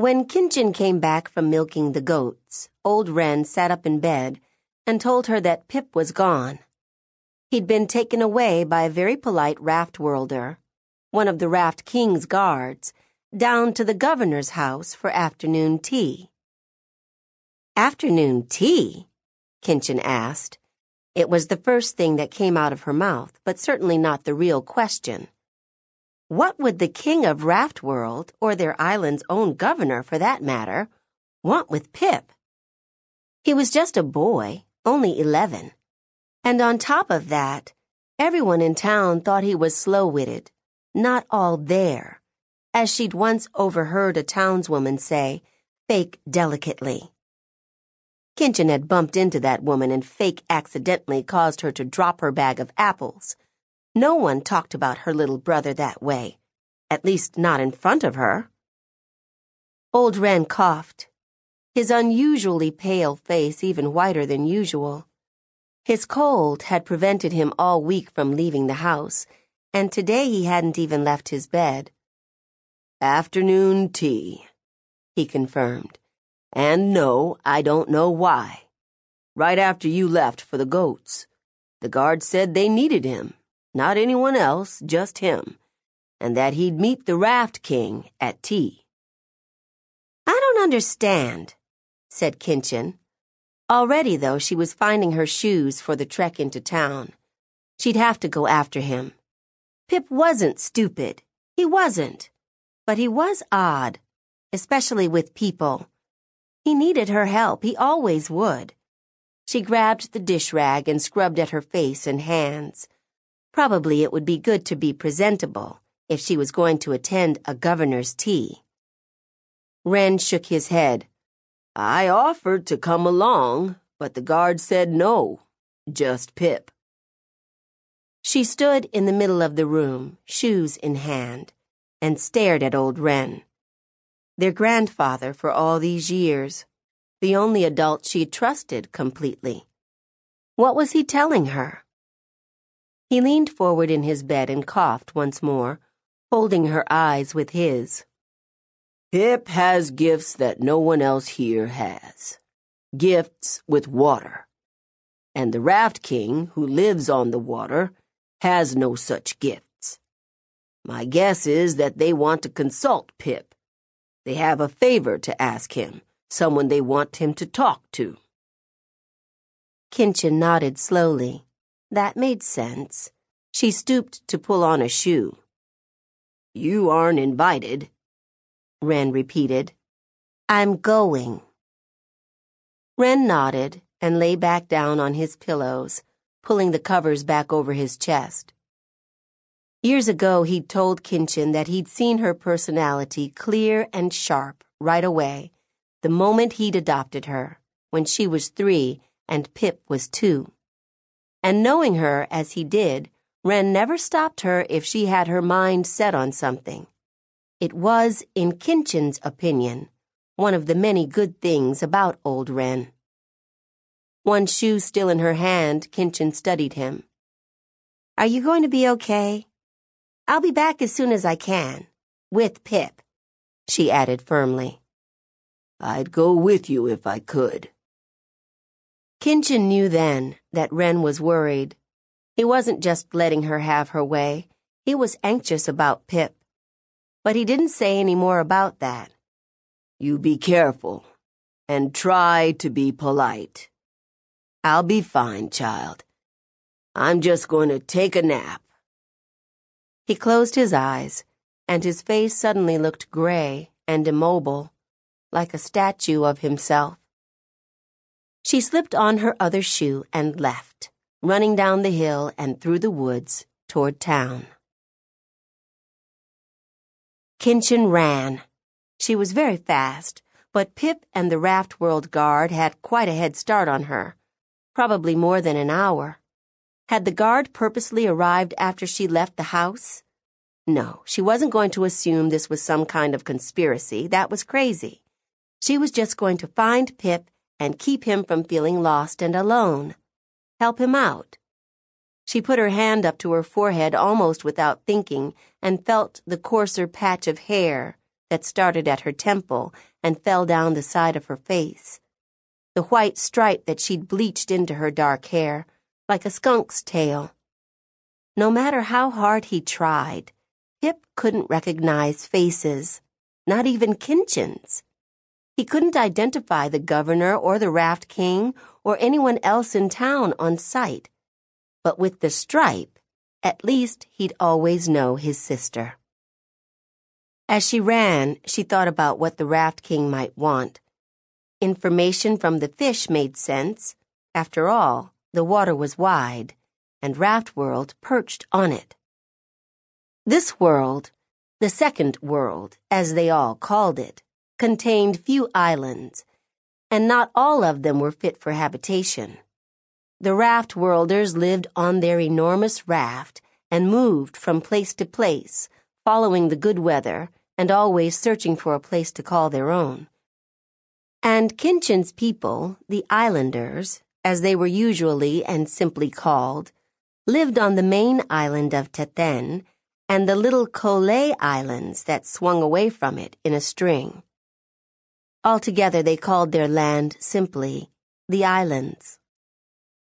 When Kinchen came back from milking the goats, old Wren sat up in bed and told her that Pip was gone. He'd been taken away by a very polite raft worlder, one of the raft king's guards, down to the governor's house for afternoon tea. Afternoon tea? Kinchen asked. It was the first thing that came out of her mouth, but certainly not the real question. What would the king of Raftworld, or their island's own governor for that matter, want with Pip? He was just a boy, only 11. And on top of that, everyone in town thought he was slow-witted, not all there, as she'd once overheard a townswoman say, fake delicately. Kinchen had bumped into that woman and fake accidentally caused her to drop her bag of apples no one talked about her little brother that way, at least not in front of her. Old Wren coughed, his unusually pale face even whiter than usual. His cold had prevented him all week from leaving the house, and today he hadn't even left his bed. Afternoon tea, he confirmed. And no, I don't know why. Right after you left for the goats. The guard said they needed him not anyone else, just him, and that he'd meet the Raft King at tea. I don't understand, said Kinchen. Already, though, she was finding her shoes for the trek into town. She'd have to go after him. Pip wasn't stupid. He wasn't. But he was odd, especially with people. He needed her help. He always would. She grabbed the dish rag and scrubbed at her face and hands. Probably it would be good to be presentable if she was going to attend a governor's tea. Wren shook his head. I offered to come along, but the guard said no, just Pip. She stood in the middle of the room, shoes in hand, and stared at old Wren. Their grandfather for all these years, the only adult she trusted completely. What was he telling her? He leaned forward in his bed and coughed once more, holding her eyes with his. Pip has gifts that no one else here has. Gifts with water. And the Raft King, who lives on the water, has no such gifts. My guess is that they want to consult Pip. They have a favor to ask him, someone they want him to talk to. Kinchen nodded slowly. That made sense. She stooped to pull on a shoe. You aren't invited, Wren repeated. I'm going. Wren nodded and lay back down on his pillows, pulling the covers back over his chest. Years ago, he'd told Kinchen that he'd seen her personality clear and sharp right away, the moment he'd adopted her, when she was three and Pip was two and knowing her as he did, Wren never stopped her if she had her mind set on something. It was, in Kinchen's opinion, one of the many good things about old Wren. One shoe still in her hand, Kinchen studied him. Are you going to be okay? I'll be back as soon as I can. With Pip, she added firmly. I'd go with you if I could. Kinchen knew then that Wren was worried. He wasn't just letting her have her way. He was anxious about Pip. But he didn't say any more about that. You be careful and try to be polite. I'll be fine, child. I'm just going to take a nap. He closed his eyes, and his face suddenly looked gray and immobile, like a statue of himself. She slipped on her other shoe and left, running down the hill and through the woods toward town. Kinchen ran. She was very fast, but Pip and the Raftworld Guard had quite a head start on her, probably more than an hour. Had the guard purposely arrived after she left the house? No, she wasn't going to assume this was some kind of conspiracy. That was crazy. She was just going to find Pip and keep him from feeling lost and alone. Help him out. She put her hand up to her forehead almost without thinking and felt the coarser patch of hair, that started at her temple and fell down the side of her face, the white stripe that she'd bleached into her dark hair, like a skunk's tail. No matter how hard he tried, Pip couldn't recognize faces, not even Kinchen's. He couldn't identify the governor or the raft king or anyone else in town on sight. But with the stripe, at least he'd always know his sister. As she ran, she thought about what the raft king might want. Information from the fish made sense. After all, the water was wide, and Raftworld perched on it. This world, the second world, as they all called it, contained few islands, and not all of them were fit for habitation. The raft worlders lived on their enormous raft and moved from place to place, following the good weather and always searching for a place to call their own. And Kinchen's people, the islanders, as they were usually and simply called, lived on the main island of Teten and the little Kolay islands that swung away from it in a string. Altogether, they called their land simply the islands.